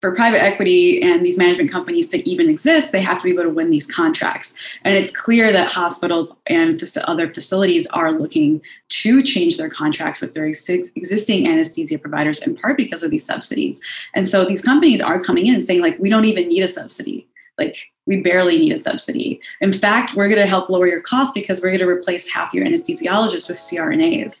for private equity and these management companies to even exist, they have to be able to win these contracts. And it's clear that hospitals and other facilities are looking to change their contracts with their existing anesthesia providers in part because of these subsidies. And so these companies are coming in saying, like, we don't even need a subsidy. Like, we barely need a subsidy. In fact, we're going to help lower your costs because we're going to replace half your anesthesiologists with CRNAs.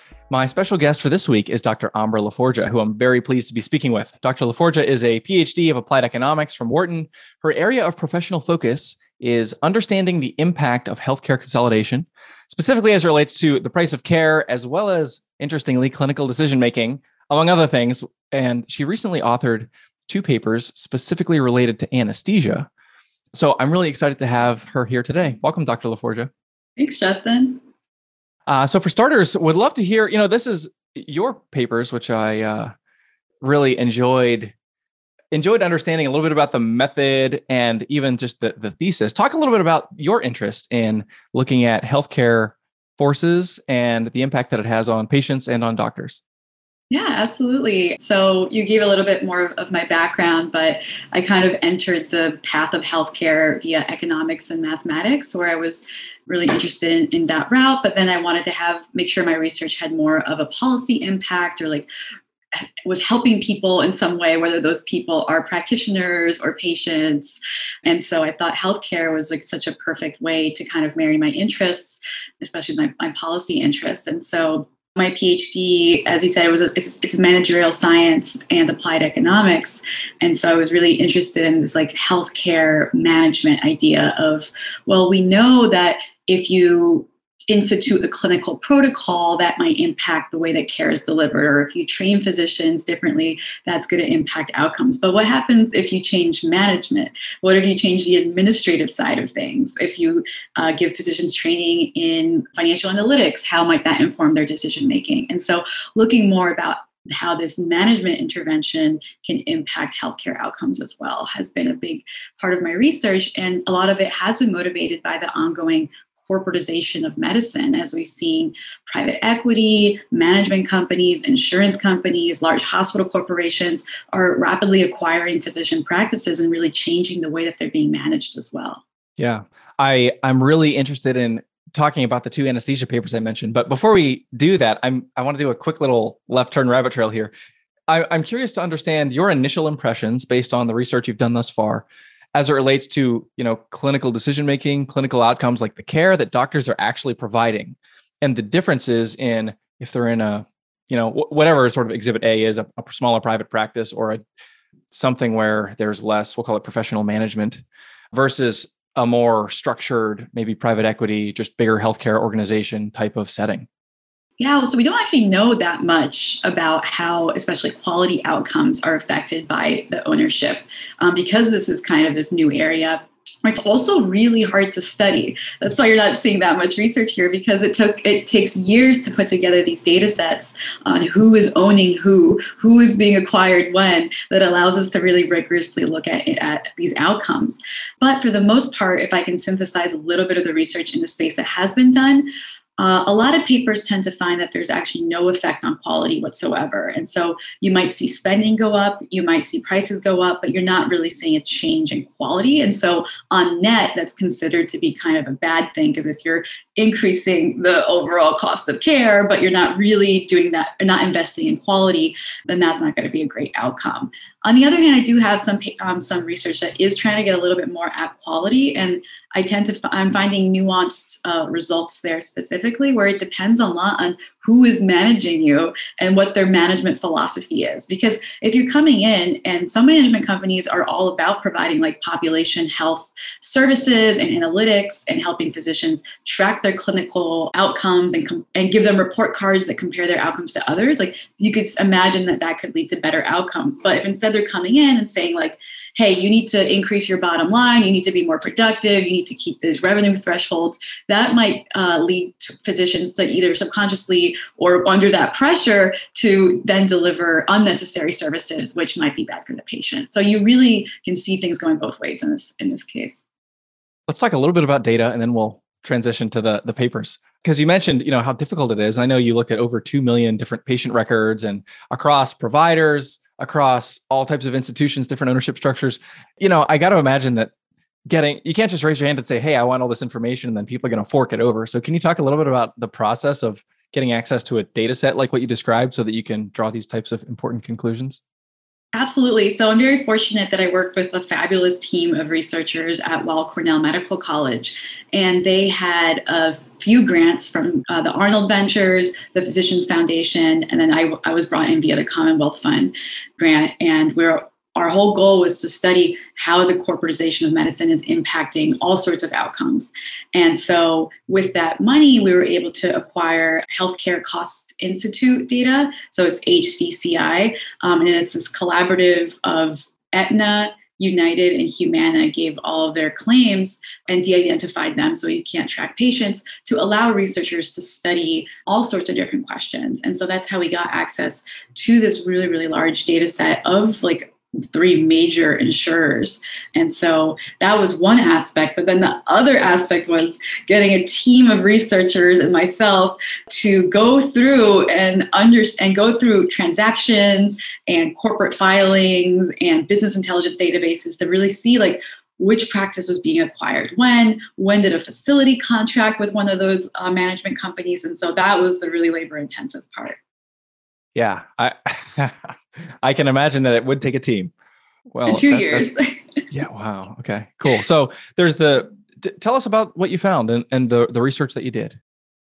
My special guest for this week is Dr. Ambar La Forgia, who I'm very pleased to be speaking with. Dr. La Forgia is a PhD of applied economics from Wharton. Her area of professional focus is understanding the impact of healthcare consolidation, specifically as it relates to the price of care, as well as, interestingly, clinical decision making, among other things. And she recently authored two papers specifically related to anesthesia. So I'm really excited to have her here today. Welcome, Dr. La Forgia. Thanks, Justin. Uh, so for starters, would love to hear. You know, this is your papers, which I uh, really enjoyed enjoyed understanding a little bit about the method and even just the, the thesis. Talk a little bit about your interest in looking at healthcare forces and the impact that it has on patients and on doctors. Yeah, absolutely. So you gave a little bit more of my background, but I kind of entered the path of healthcare via economics and mathematics, where I was really interested in, in that route. But then I wanted to have make sure my research had more of a policy impact or like was helping people in some way, whether those people are practitioners or patients. And so I thought healthcare was like such a perfect way to kind of marry my interests, especially my, my policy interests. And so my PhD, as you said, it was a, it's, it's managerial science and applied economics, and so I was really interested in this like healthcare management idea of well, we know that if you institute a clinical protocol that might impact the way that care is delivered or if you train physicians differently that's going to impact outcomes. But what happens if you change management? What if you change the administrative side of things? If you uh, give physicians training in financial analytics how might that inform their decision making? And so looking more about how this management intervention can impact healthcare outcomes as well has been a big part of my research. And a lot of it has been motivated by the ongoing corporatization of medicine as we've seen private equity, management companies, insurance companies, large hospital corporations are rapidly acquiring physician practices and really changing the way that they're being managed as well. Yeah. I I'm really interested in talking about the two anesthesia papers I mentioned, but before we do that, I'm I want to do a quick little left turn rabbit trail here. I, I'm curious to understand your initial impressions based on the research you've done thus far as it relates to you know clinical decision making clinical outcomes like the care that doctors are actually providing. And the differences in if they're in a you know whatever sort of exhibit a is a, a smaller private practice or a something where there's less we'll call it professional management versus a more structured maybe private equity just bigger healthcare organization type of setting yeah, so we don't actually know that much about how, especially quality outcomes, are affected by the ownership um, because this is kind of this new area. It's also really hard to study. That's why you're not seeing that much research here because it took it takes years to put together these data sets on who is owning who, who is being acquired when, that allows us to really rigorously look at, at these outcomes. But for the most part, if I can synthesize a little bit of the research in the space that has been done, uh, a lot of papers tend to find that there's actually no effect on quality whatsoever. And so you might see spending go up, you might see prices go up, but you're not really seeing a change in quality. And so on net, that's considered to be kind of a bad thing because if you're increasing the overall cost of care, but you're not really doing that, not investing in quality, then that's not going to be a great outcome. On the other hand, I do have some um, some research that is trying to get a little bit more at quality, and I tend to I'm finding nuanced uh, results there specifically, where it depends a lot on who is managing you and what their management philosophy is. Because if you're coming in, and some management companies are all about providing like population health services and analytics and helping physicians track their clinical outcomes and, com- and give them report cards that compare their outcomes to others, like you could imagine that that could lead to better outcomes. But if instead they're coming in and saying, like, hey, you need to increase your bottom line, you need to be more productive, you need to keep these revenue thresholds, that might uh, lead physicians to either subconsciously or under that pressure to then deliver unnecessary services, which might be bad for the patient. So you really can see things going both ways in this in this case. Let's talk a little bit about data, and then we'll transition to the the papers because you mentioned you know how difficult it is. I know you looked at over two million different patient records and across providers, across all types of institutions, different ownership structures. You know, I got to imagine that getting you can't just raise your hand and say, "Hey, I want all this information," and then people are going to fork it over. So, can you talk a little bit about the process of getting access to a data set like what you described, so that you can draw these types of important conclusions? Absolutely. So I'm very fortunate that I worked with a fabulous team of researchers at Weill Cornell Medical College. And they had a few grants from uh, the Arnold Ventures, the Physicians Foundation, and then I, I was brought in via the Commonwealth Fund grant. And we're our whole goal was to study how the corporatization of medicine is impacting all sorts of outcomes. And so, with that money, we were able to acquire Healthcare Cost Institute data. So, it's HCCI, um, and it's this collaborative of Aetna, United, and Humana gave all of their claims and de identified them so you can't track patients to allow researchers to study all sorts of different questions. And so that's how we got access to this really, really large data set of like three major insurers. And so that was one aspect. But then the other aspect was getting a team of researchers and myself to go through and understand and go through transactions and corporate filings and business intelligence databases to really see like which practice was being acquired when when did a facility contract with one of those uh, management companies and so that was the really labor intensive part yeah i I can imagine that it would take a team. Well, two that, years. yeah. Wow. Okay. Cool. So there's the. T- tell us about what you found and, and the the research that you did.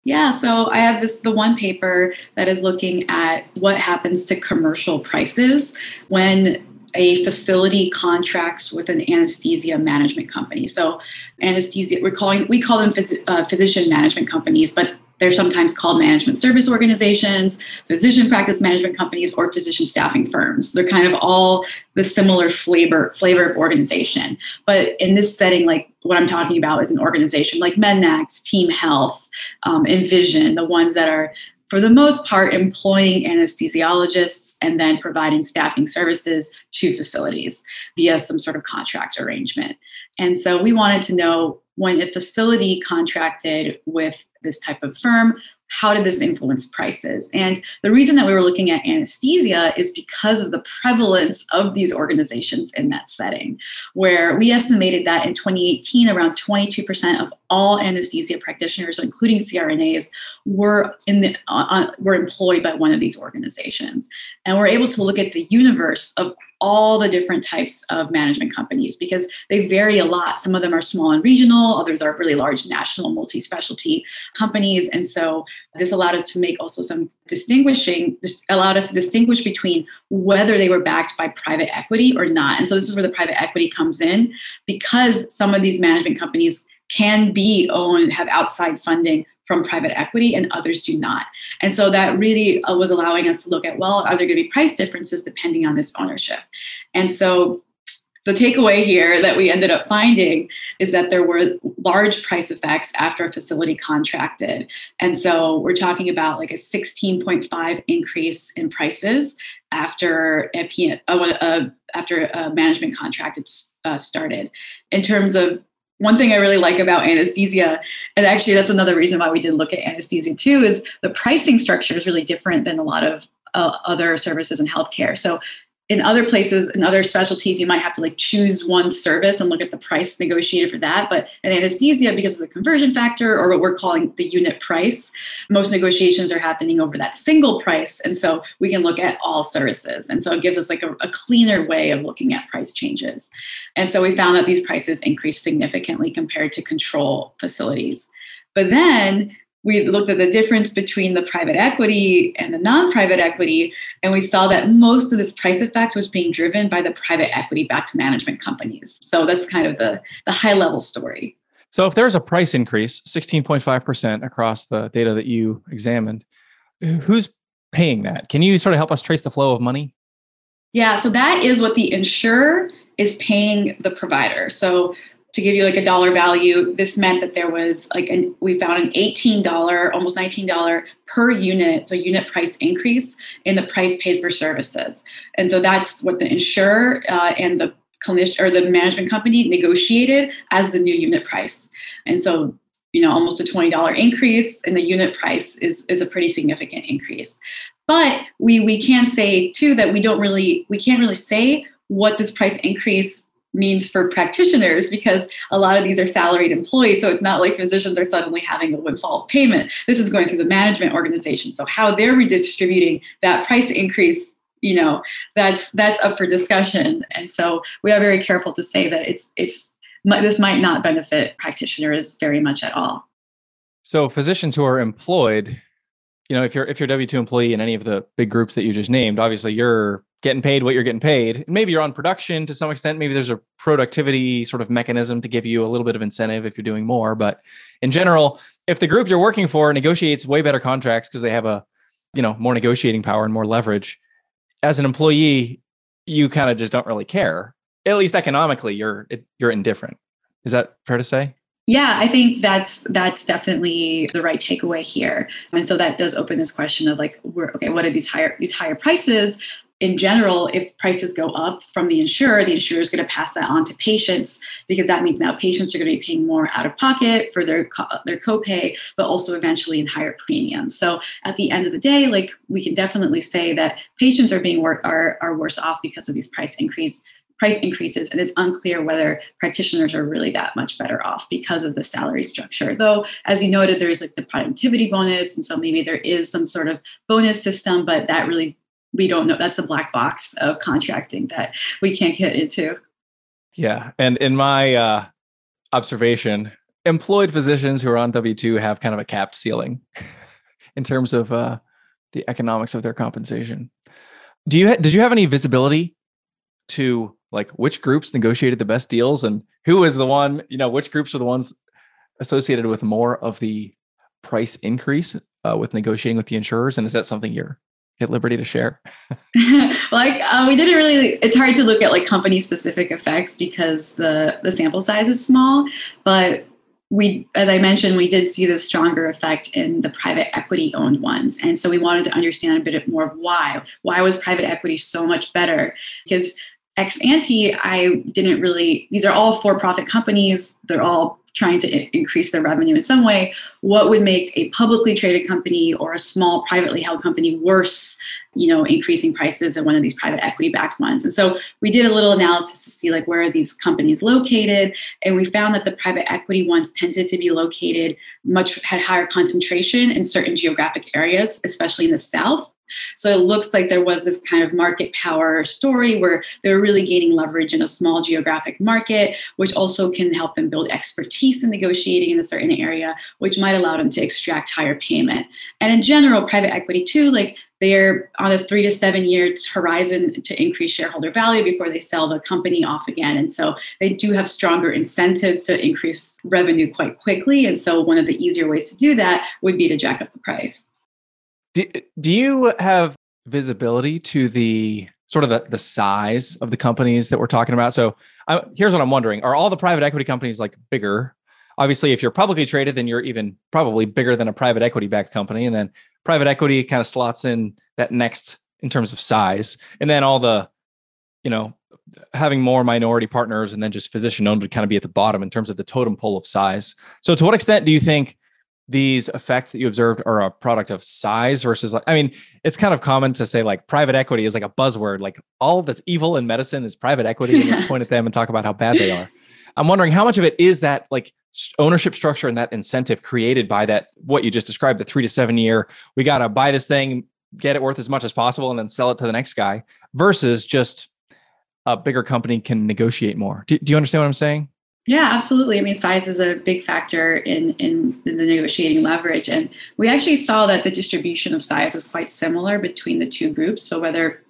Yeah, so I have this the one paper that is looking at what happens to commercial prices when a facility contracts with an anesthesia management company. So anesthesia, we're calling we call them phys- uh, physician management companies, but they're sometimes called management service organizations, physician practice management companies, or physician staffing firms. They're kind of all the similar flavor flavor of organization. But in this setting, like what I'm talking about is an organization like Mednax, Team Health, um, Envision, the ones that are for the most part, employing anesthesiologists and then providing staffing services to facilities via some sort of contract arrangement. And so we wanted to know when a facility contracted with this type of firm, how did this influence prices? And the reason that we were looking at anesthesia is because of the prevalence of these organizations in that setting, where we estimated that in 2018, around 22% of all anesthesia practitioners, including CRNAs, were in the uh, uh, were employed by one of these organizations. And we're able to look at the universe of all the different types of management companies because they vary a lot. Some of them are small and regional, others are really large national multi specialty companies. And so this allowed us to make also some distinguishing, this allowed us to distinguish between whether they were backed by private equity or not. And so this is where the private equity comes in because some of these management companies can be owned, have outside funding from private equity and others do not. And so that really uh, was allowing us to look at well, are there going to be price differences depending on this ownership? And so the takeaway here that we ended up finding is that there were large price effects after a facility contracted. And so we're talking about like a 16.5 increase in prices after a, uh, after a management contract uh, started. In terms of one thing I really like about anesthesia, and actually that's another reason why we did look at anesthesia too, is the pricing structure is really different than a lot of uh, other services in healthcare. So in other places in other specialties you might have to like choose one service and look at the price negotiated for that but in anesthesia because of the conversion factor or what we're calling the unit price. Most negotiations are happening over that single price and so we can look at all services and so it gives us like a, a cleaner way of looking at price changes. And so we found that these prices increased significantly compared to control facilities. But then we looked at the difference between the private equity and the non-private equity and we saw that most of this price effect was being driven by the private equity backed management companies so that's kind of the, the high level story So if there's a price increase, 16.5% across the data that you examined, who's paying that? Can you sort of help us trace the flow of money? Yeah, so that is what the insurer is paying the provider. So to give you like a dollar value, this meant that there was like an, we found an $18, almost $19 per unit, so unit price increase in the price paid for services. And so that's what the insurer uh, and the clinician or the management company negotiated as the new unit price. And so you know almost a $20 increase in the unit price is, is a pretty significant increase but we we can say too that we don't really we can't really say what this price increase means for practitioners because a lot of these are salaried employees. So it's not like physicians are suddenly having a windfall of payment. This is going through the management organization. So how they're redistributing that price increase, you know, that's that's up for discussion. And so we are very careful to say that it's it's this might not benefit practitioners very much at all. So physicians who are employed you know, if you're if you're W two employee in any of the big groups that you just named, obviously you're getting paid what you're getting paid. Maybe you're on production to some extent. Maybe there's a productivity sort of mechanism to give you a little bit of incentive if you're doing more. But in general, if the group you're working for negotiates way better contracts because they have a, you know, more negotiating power and more leverage, as an employee, you kind of just don't really care. At least economically, you're you're indifferent. Is that fair to say? Yeah, I think that's that's definitely the right takeaway here. And so that does open this question of like, we're, okay, what are these higher these higher prices? In general, if prices go up from the insurer, the insurer is going to pass that on to patients because that means now patients are going to be paying more out of pocket for their co- their copay, but also eventually in higher premiums. So at the end of the day, like we can definitely say that patients are being wor- are are worse off because of these price increase price increases and it's unclear whether practitioners are really that much better off because of the salary structure though as you noted there's like the productivity bonus and so maybe there is some sort of bonus system but that really we don't know that's the black box of contracting that we can't get into yeah and in my uh, observation employed physicians who are on w2 have kind of a capped ceiling in terms of uh, the economics of their compensation do you ha- did you have any visibility to like which groups negotiated the best deals and who is the one, you know, which groups are the ones associated with more of the price increase uh, with negotiating with the insurers? And is that something you're at liberty to share? like uh, we didn't really. It's hard to look at like company specific effects because the the sample size is small. But we, as I mentioned, we did see the stronger effect in the private equity owned ones, and so we wanted to understand a bit more of why. Why was private equity so much better? Because ex ante, I didn't really, these are all for profit companies. They're all trying to increase their revenue in some way. What would make a publicly traded company or a small privately held company worse, you know, increasing prices than one of these private equity backed ones? And so we did a little analysis to see like where are these companies located. And we found that the private equity ones tended to be located much had higher concentration in certain geographic areas, especially in the South so it looks like there was this kind of market power story where they're really gaining leverage in a small geographic market, which also can help them build expertise in negotiating in a certain area, which might allow them to extract higher payment. And in general, private equity too, like they're on a three to seven year horizon to increase shareholder value before they sell the company off again. And so they do have stronger incentives to increase revenue quite quickly. And so one of the easier ways to do that would be to jack up the price. Do, do you have visibility to the sort of the, the size of the companies that we're talking about? So I, here's what I'm wondering: Are all the private equity companies like bigger? Obviously, if you're publicly traded, then you're even probably bigger than a private equity backed company, and then private equity kind of slots in that next in terms of size, and then all the, you know, having more minority partners and then just physician owned would kind of be at the bottom in terms of the totem pole of size. So, to what extent do you think these effects that you observed are a product of size versus like i mean it's kind of common to say like private equity is like a buzzword. Like all that's evil in medicine is private equity. And let's point at them and talk about how bad they are. I'm wondering how much of it is that like ownership structure and that incentive created by that what you just described the three to seven year we got to buy this thing get it worth as much as possible and then sell it to the next guy versus just a bigger company can negotiate more. Do, do you understand what i'm saying yeah, absolutely. I mean, size is a big factor in, in, in the negotiating leverage. And we actually saw that the distribution of size was quite similar between the two groups. So whether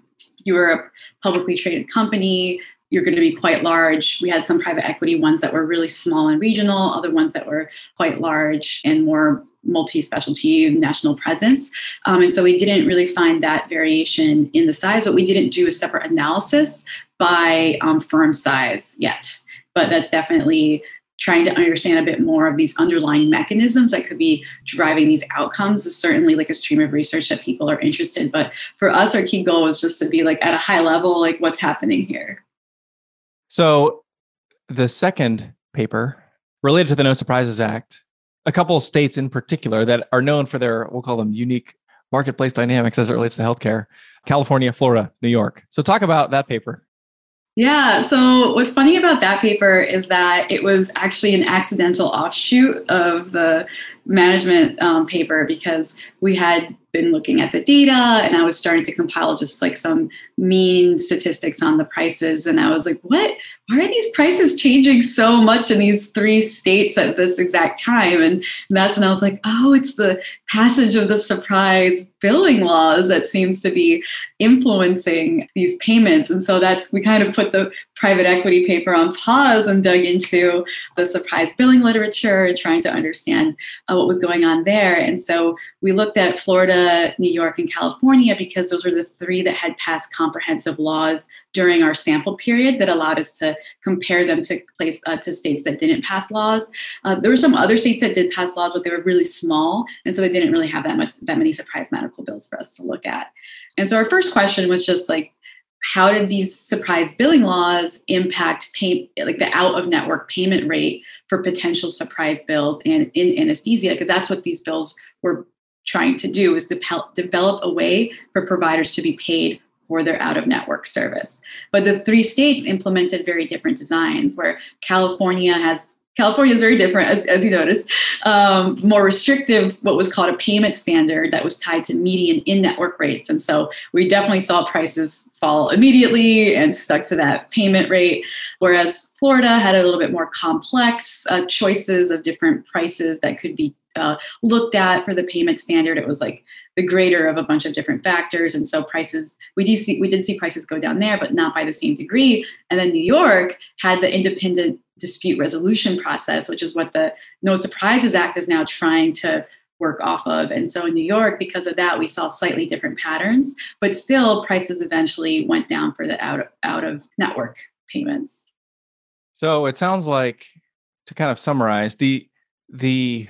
you were a publicly traded company, you're going to be quite large. We had some private equity ones that were really small and regional, other ones that were quite large and more multi-specialty national presence. Um, and so we didn't really find that variation in the size, but we didn't do a separate analysis by um, firm size yet. But that's definitely trying to understand a bit more of these underlying mechanisms that could be driving these outcomes is certainly like a stream of research that people are interested but for us our key goal is just to be like at a high level like what's happening here. So the second paper related to the no surprises act a couple of states in particular that are known for their we'll call them unique marketplace dynamics as it relates to healthcare california florida new york. So talk about that paper yeah. So, what's funny about that paper is that it was actually an accidental offshoot of the management um, paper because we had been looking at the data and I was starting to compile just like some mean statistics on the prices. And I was like, what? Why are these prices changing so much in these three states at this exact time? And that's when I was like, oh, it's the passage of the surprise billing laws that seems to be influencing these payments. And so that's, we kind of put the private equity paper on pause and dug into the surprise billing literature and trying to understand uh, what was going on there. And so we looked at Florida, New York, and California because those were the three that had passed comprehensive laws during our sample period that allowed us to compare them to place uh, to states that didn't pass laws. Uh, there were some other states that did pass laws, but they were really small, and so they didn't really have that much that many surprise medical bills for us to look at. And so our first question was just like how did these surprise billing laws impact pay, like the out of network payment rate for potential surprise bills and in anesthesia because that's what these bills were trying to do is to develop a way for providers to be paid for their out of network service but the three states implemented very different designs where california has California is very different, as, as you noticed. Um, more restrictive, what was called a payment standard that was tied to median in network rates. And so we definitely saw prices fall immediately and stuck to that payment rate. Whereas Florida had a little bit more complex uh, choices of different prices that could be uh, looked at for the payment standard. It was like the greater of a bunch of different factors, and so prices we did see we did see prices go down there, but not by the same degree. And then New York had the independent dispute resolution process, which is what the No Surprises Act is now trying to work off of. And so in New York, because of that, we saw slightly different patterns, but still prices eventually went down for the out, out of network payments. So it sounds like to kind of summarize the the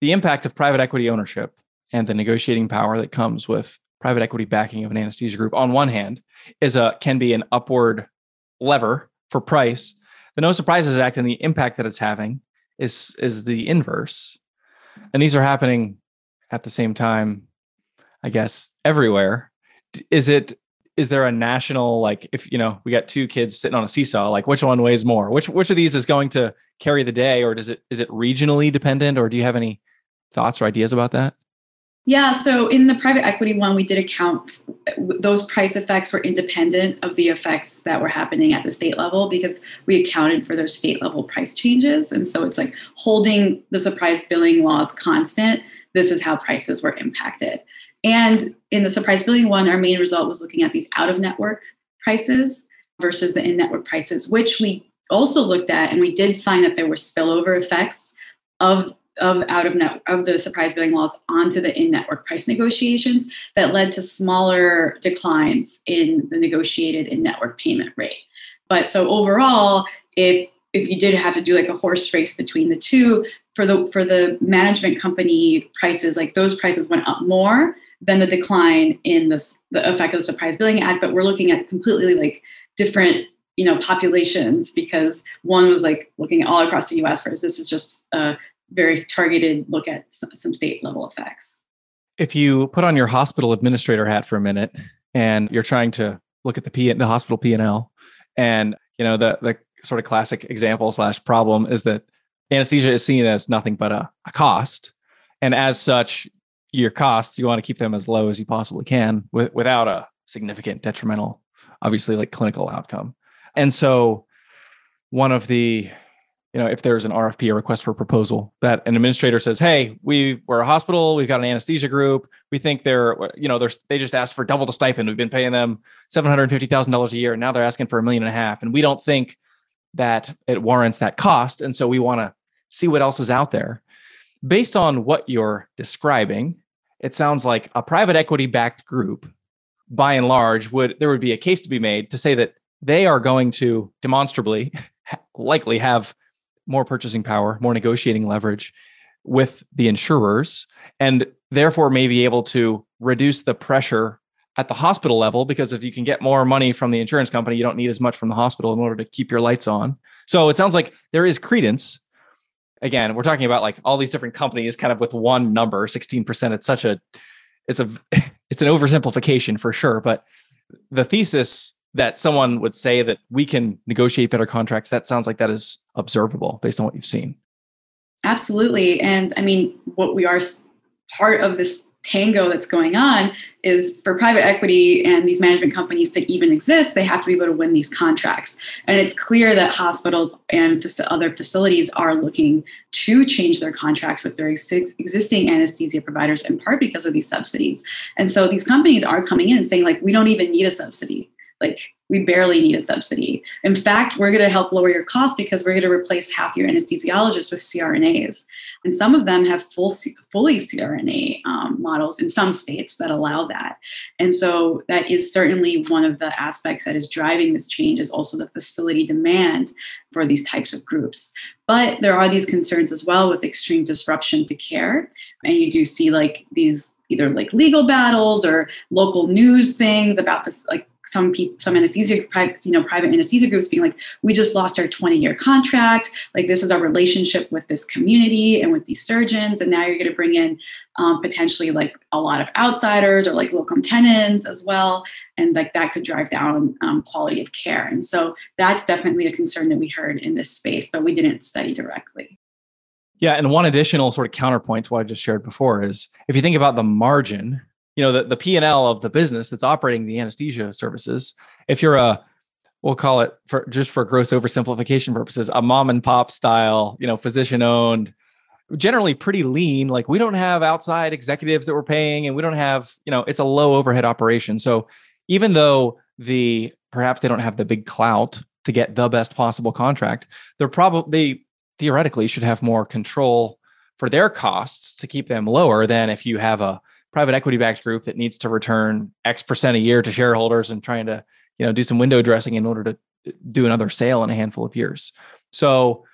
the impact of private equity ownership and the negotiating power that comes with private equity backing of an anesthesia group on one hand is a can be an upward lever for price the No Surprises Act and the impact that it's having is is the inverse. And these are happening at the same time, I guess, everywhere. Is it is there a national like if you know we got two kids sitting on a seesaw like which one weighs more which which of these is going to carry the day or does it is it regionally dependent or do you have any thoughts or ideas about that yeah, so in the private equity one, we did account those price effects were independent of the effects that were happening at the state level because we accounted for those state level price changes. And so it's like holding the surprise billing laws constant. This is how prices were impacted. And in the surprise billing one, our main result was looking at these out of network prices versus the in network prices, which we also looked at. And we did find that there were spillover effects of of out of net of the surprise billing laws onto the in-network price negotiations that led to smaller declines in the negotiated in-network payment rate. But so overall, if if you did have to do like a horse race between the two, for the for the management company prices, like those prices went up more than the decline in this the effect of the surprise billing act. But we're looking at completely like different you know populations because one was like looking all across the us whereas this is just a very targeted look at some state level effects. If you put on your hospital administrator hat for a minute and you're trying to look at the P the hospital P and L, and you know the the sort of classic example slash problem is that anesthesia is seen as nothing but a, a cost, and as such, your costs you want to keep them as low as you possibly can with, without a significant detrimental, obviously like clinical outcome. And so, one of the you know, if there's an RFP, a request for proposal, that an administrator says, "Hey, we we're a hospital. We've got an anesthesia group. We think they're, you know, they're they just asked for double the stipend. We've been paying them seven hundred fifty thousand dollars a year, and now they're asking for a million and a half, and we don't think that it warrants that cost, and so we want to see what else is out there." Based on what you're describing, it sounds like a private equity backed group, by and large, would there would be a case to be made to say that they are going to demonstrably likely have more purchasing power, more negotiating leverage with the insurers, and therefore may be able to reduce the pressure at the hospital level because if you can get more money from the insurance company, you don't need as much from the hospital in order to keep your lights on. So it sounds like there is credence. Again, we're talking about like all these different companies kind of with one number, 16%. It's such a it's a it's an oversimplification for sure, but the thesis that someone would say that we can negotiate better contracts, that sounds like that is observable based on what you've seen. Absolutely. And I mean, what we are part of this tango that's going on is for private equity and these management companies to even exist, they have to be able to win these contracts. And it's clear that hospitals and other facilities are looking to change their contracts with their existing anesthesia providers in part because of these subsidies. And so these companies are coming in saying, like, we don't even need a subsidy like we barely need a subsidy. In fact, we're going to help lower your costs because we're going to replace half your anesthesiologists with CRNAs. And some of them have full, fully CRNA um, models in some states that allow that. And so that is certainly one of the aspects that is driving this change is also the facility demand for these types of groups. But there are these concerns as well with extreme disruption to care. And you do see like these either like legal battles or local news things about this like some people, some anesthesia, you know, private anesthesia groups being like, we just lost our 20 year contract. Like this is our relationship with this community and with these surgeons. And now you're going to bring in um, potentially like a lot of outsiders or like locum tenens as well. And like that could drive down um, quality of care. And so that's definitely a concern that we heard in this space, but we didn't study directly. Yeah, and one additional sort of counterpoint to what I just shared before is if you think about the margin you know the, the p&l of the business that's operating the anesthesia services if you're a we'll call it for just for gross oversimplification purposes a mom and pop style you know physician owned generally pretty lean like we don't have outside executives that we're paying and we don't have you know it's a low overhead operation. So even though the perhaps they don't have the big clout to get the best possible contract they're probably they theoretically should have more control for their costs to keep them lower than if you have a private equity backed group that needs to return X percent a year to shareholders and trying to, you know, do some window dressing in order to uh, do another sale in a handful of years. So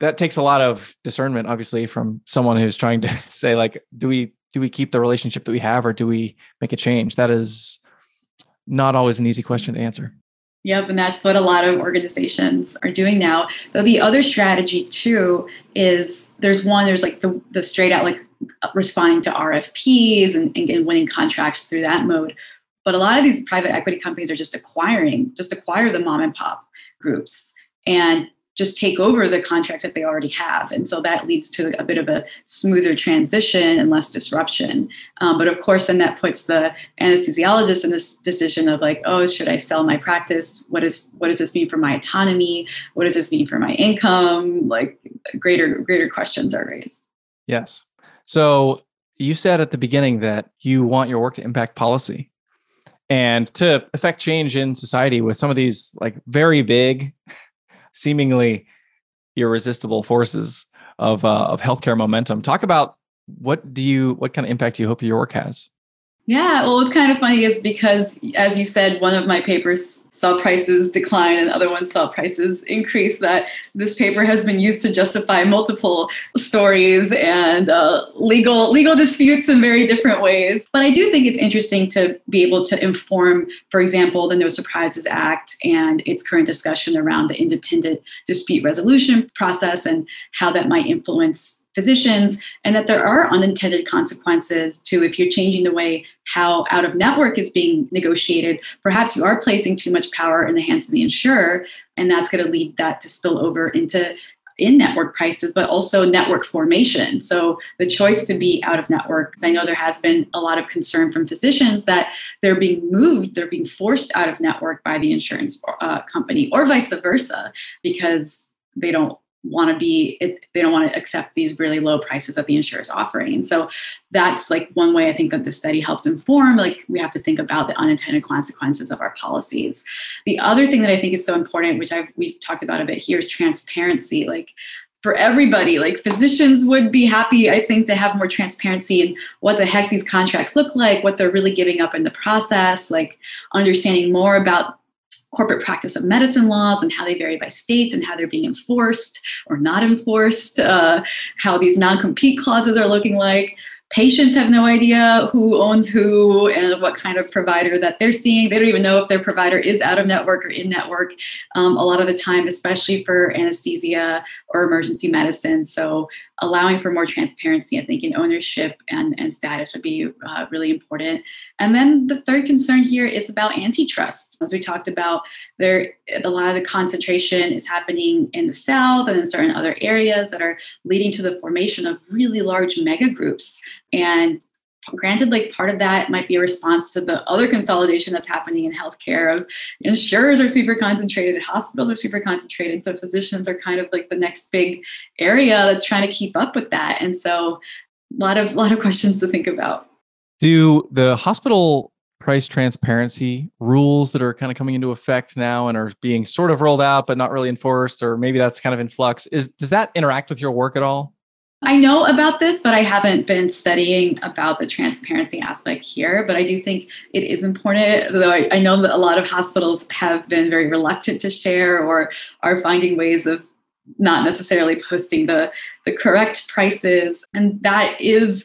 that takes a lot of discernment, obviously, from someone who's trying to say, like, do we do we keep the relationship that we have or do we make a change? That is not always an easy question to answer. Yep, and that's what a lot of organizations are doing now. Though the other strategy too is there's one, there's like the, the straight out like responding to RFPs and, and winning contracts through that mode. But a lot of these private equity companies are just acquiring, just acquire the mom and pop groups and just take over the contract that they already have. And so that leads to a bit of a smoother transition and less disruption. Um, but of course, then that puts the anesthesiologist in this decision of like, oh, should I sell my practice? What is what does this mean for my autonomy? What does this mean for my income? Like greater greater questions are raised. Yes. So you said at the beginning that you want your work to impact policy and to affect change in society with some of these like very big seemingly irresistible forces of uh, of healthcare momentum. Talk about what do you what kind of impact do you hope your work has? Yeah, well, what's kind of funny is because, as you said, one of my papers saw prices decline and other ones saw prices increase. That this paper has been used to justify multiple stories and uh, legal legal disputes in very different ways. But I do think it's interesting to be able to inform, for example, the No Surprises Act and its current discussion around the independent dispute resolution process and how that might influence physicians and that there are unintended consequences to if you're changing the way how out of network is being negotiated perhaps you are placing too much power in the hands of the insurer and that's going to lead that to spill over into in network prices, but also network formation. So the choice to be out of network, I know there has been a lot of concern from physicians that they're being moved, they're being forced out of network by the insurance uh, company, or vice versa, because they don't want to be it, they don't want to accept these really low prices that the insurer is offering. So that's like one way i think that the study helps inform like we have to think about the unintended consequences of our policies. The other thing that i think is so important which i've we've talked about a bit here is transparency. Like for everybody like physicians would be happy i think to have more transparency in what the heck these contracts look like what they're really giving up in the process like understanding more about corporate practice of medicine laws and how they vary by states and how they're being enforced or not enforced, uh, how these non compete clauses are looking like patients have no idea who owns who and what kind of provider that they're seeing. They don't even know if their provider is out of network or in network um, a lot of the time, especially for anesthesia or emergency medicine. So, allowing for more transparency, I think, in ownership and, and status would be uh, really important. And then the third concern here is about antitrust. As we talked about, there a lot of the concentration is happening in the south and in certain other areas that are leading to the formation of really large mega groups. And granted like part of that might be a response to the other consolidation that's happening in healthcare of insurers are super concentrated hospitals are super concentrated so physicians are kind of like the next big area that's trying to keep up with that. And so a lot of a lot of questions to think about do the hospital price transparency rules that are kind of coming into effect now and are being sort of rolled out but not really enforced or maybe that's kind of in flux is does that interact with your work at all I know about this, but I haven't been studying about the transparency aspect here. But I do think it is important, though I, I, know that a lot of hospitals have been very reluctant to share or are finding ways of not necessarily posting the, the correct prices. And that is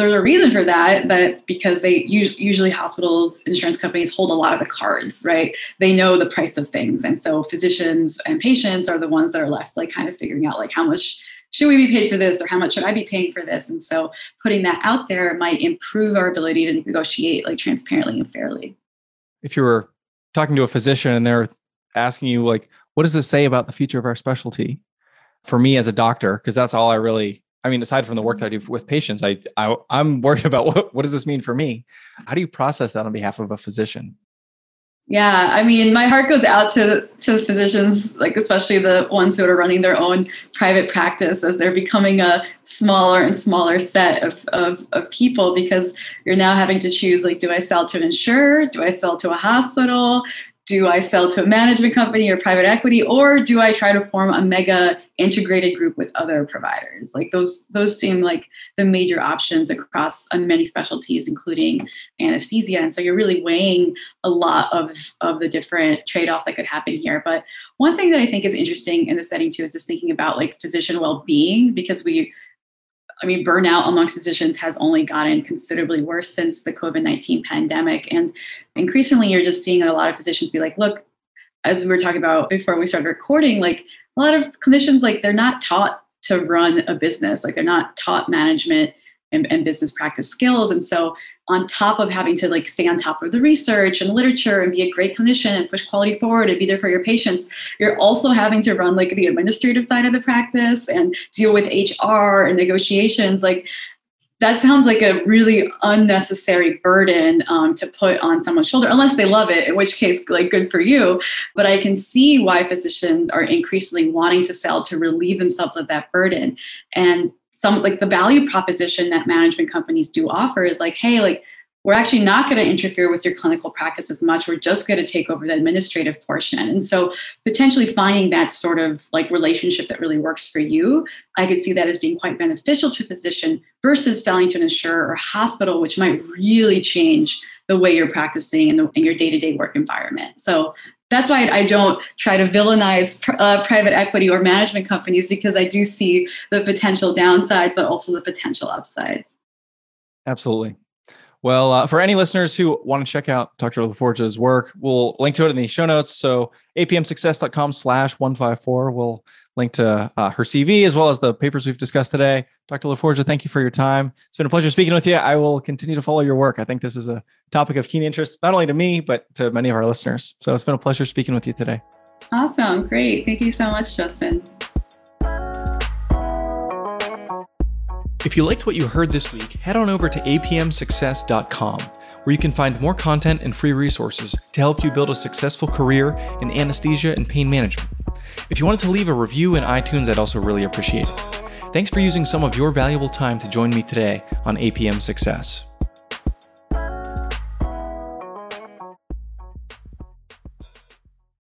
there's a reason for that that because they usually hospitals insurance companies hold a lot of the cards right they know the price of things and so physicians and patients are the ones that are left like kind of figuring out like how much should we be paid for this or how much should I be paying for this? And so putting that out there might improve our ability to negotiate like transparently and fairly. If you were talking to a physician and they're asking you like, what does this say about the future of our specialty? For me as a doctor, because that's all I really I mean, aside from the work that I do with patients, I, I am worried about what what does this mean for me? How do you process that on behalf of a physician? Yeah, I mean, my heart goes out to to the physicians, like especially the ones who are running their own private practice as they're becoming a smaller and smaller set of, of, of people because you're now having to choose like, do I sell to an insurer? Do I sell to a hospital? Do I sell to a management company or private equity, or do I try to form a mega integrated group with other providers? Like those, those seem like the major options across uh, many specialties, including anesthesia. And so you're really weighing a lot of, of the different trade-offs that could happen here. But one thing that I think is interesting in the setting too is just thinking about like physician well-being, because we I mean, burnout amongst physicians has only gotten considerably worse since the COVID 19 pandemic. And increasingly, you're just seeing a lot of physicians be like, look, as we were talking about before we started recording, like a lot of clinicians, like they're not taught to run a business, like they're not taught management and, and, business practice skills. And so on top of having to like stay on top of the research and literature and be a great clinician and push quality forward and be there for your patients, you're also having to run like the administrative side of the practice and deal with HR and negotiations. Like that sounds like a really unnecessary burden um, to put on someone's shoulder unless they love it in which case like good for you but i can see why physicians are increasingly wanting to sell to relieve themselves of that burden and some like the value proposition that management companies do offer is like, hey, like we're actually not going to interfere with your clinical practice as much. We're just going to take over the administrative portion. And so potentially finding that sort of like relationship that really works for you, I could see that as being quite beneficial to a physician versus selling to an insurer or hospital, which might really change the way you're practicing in, the, in your day-to-day work environment. So that's why I don't try to villainize uh, private equity or management companies because I do see the potential downsides, but also the potential upsides. Absolutely. Well, uh, for any listeners who want to check out Dr. La Forgia's work, we'll link to it in the show notes. So apmsuccess.com slash 154 will link to uh, her CV as well as the papers we've discussed today. Dr. La Forgia, thank you for your time. It's been a pleasure speaking with you. I will continue to follow your work. I think this is a topic of keen interest, not only to me, but to many of our listeners. So it's been a pleasure speaking with you today. Awesome. Great. Thank you so much, Justin. If you liked what you heard this week, head on over to apmsuccess.com, where you can find more content and free resources to help you build a successful career in anesthesia and pain management. If you wanted to leave a review in iTunes, I'd also really appreciate it. Thanks for using some of your valuable time to join me today on APM Success.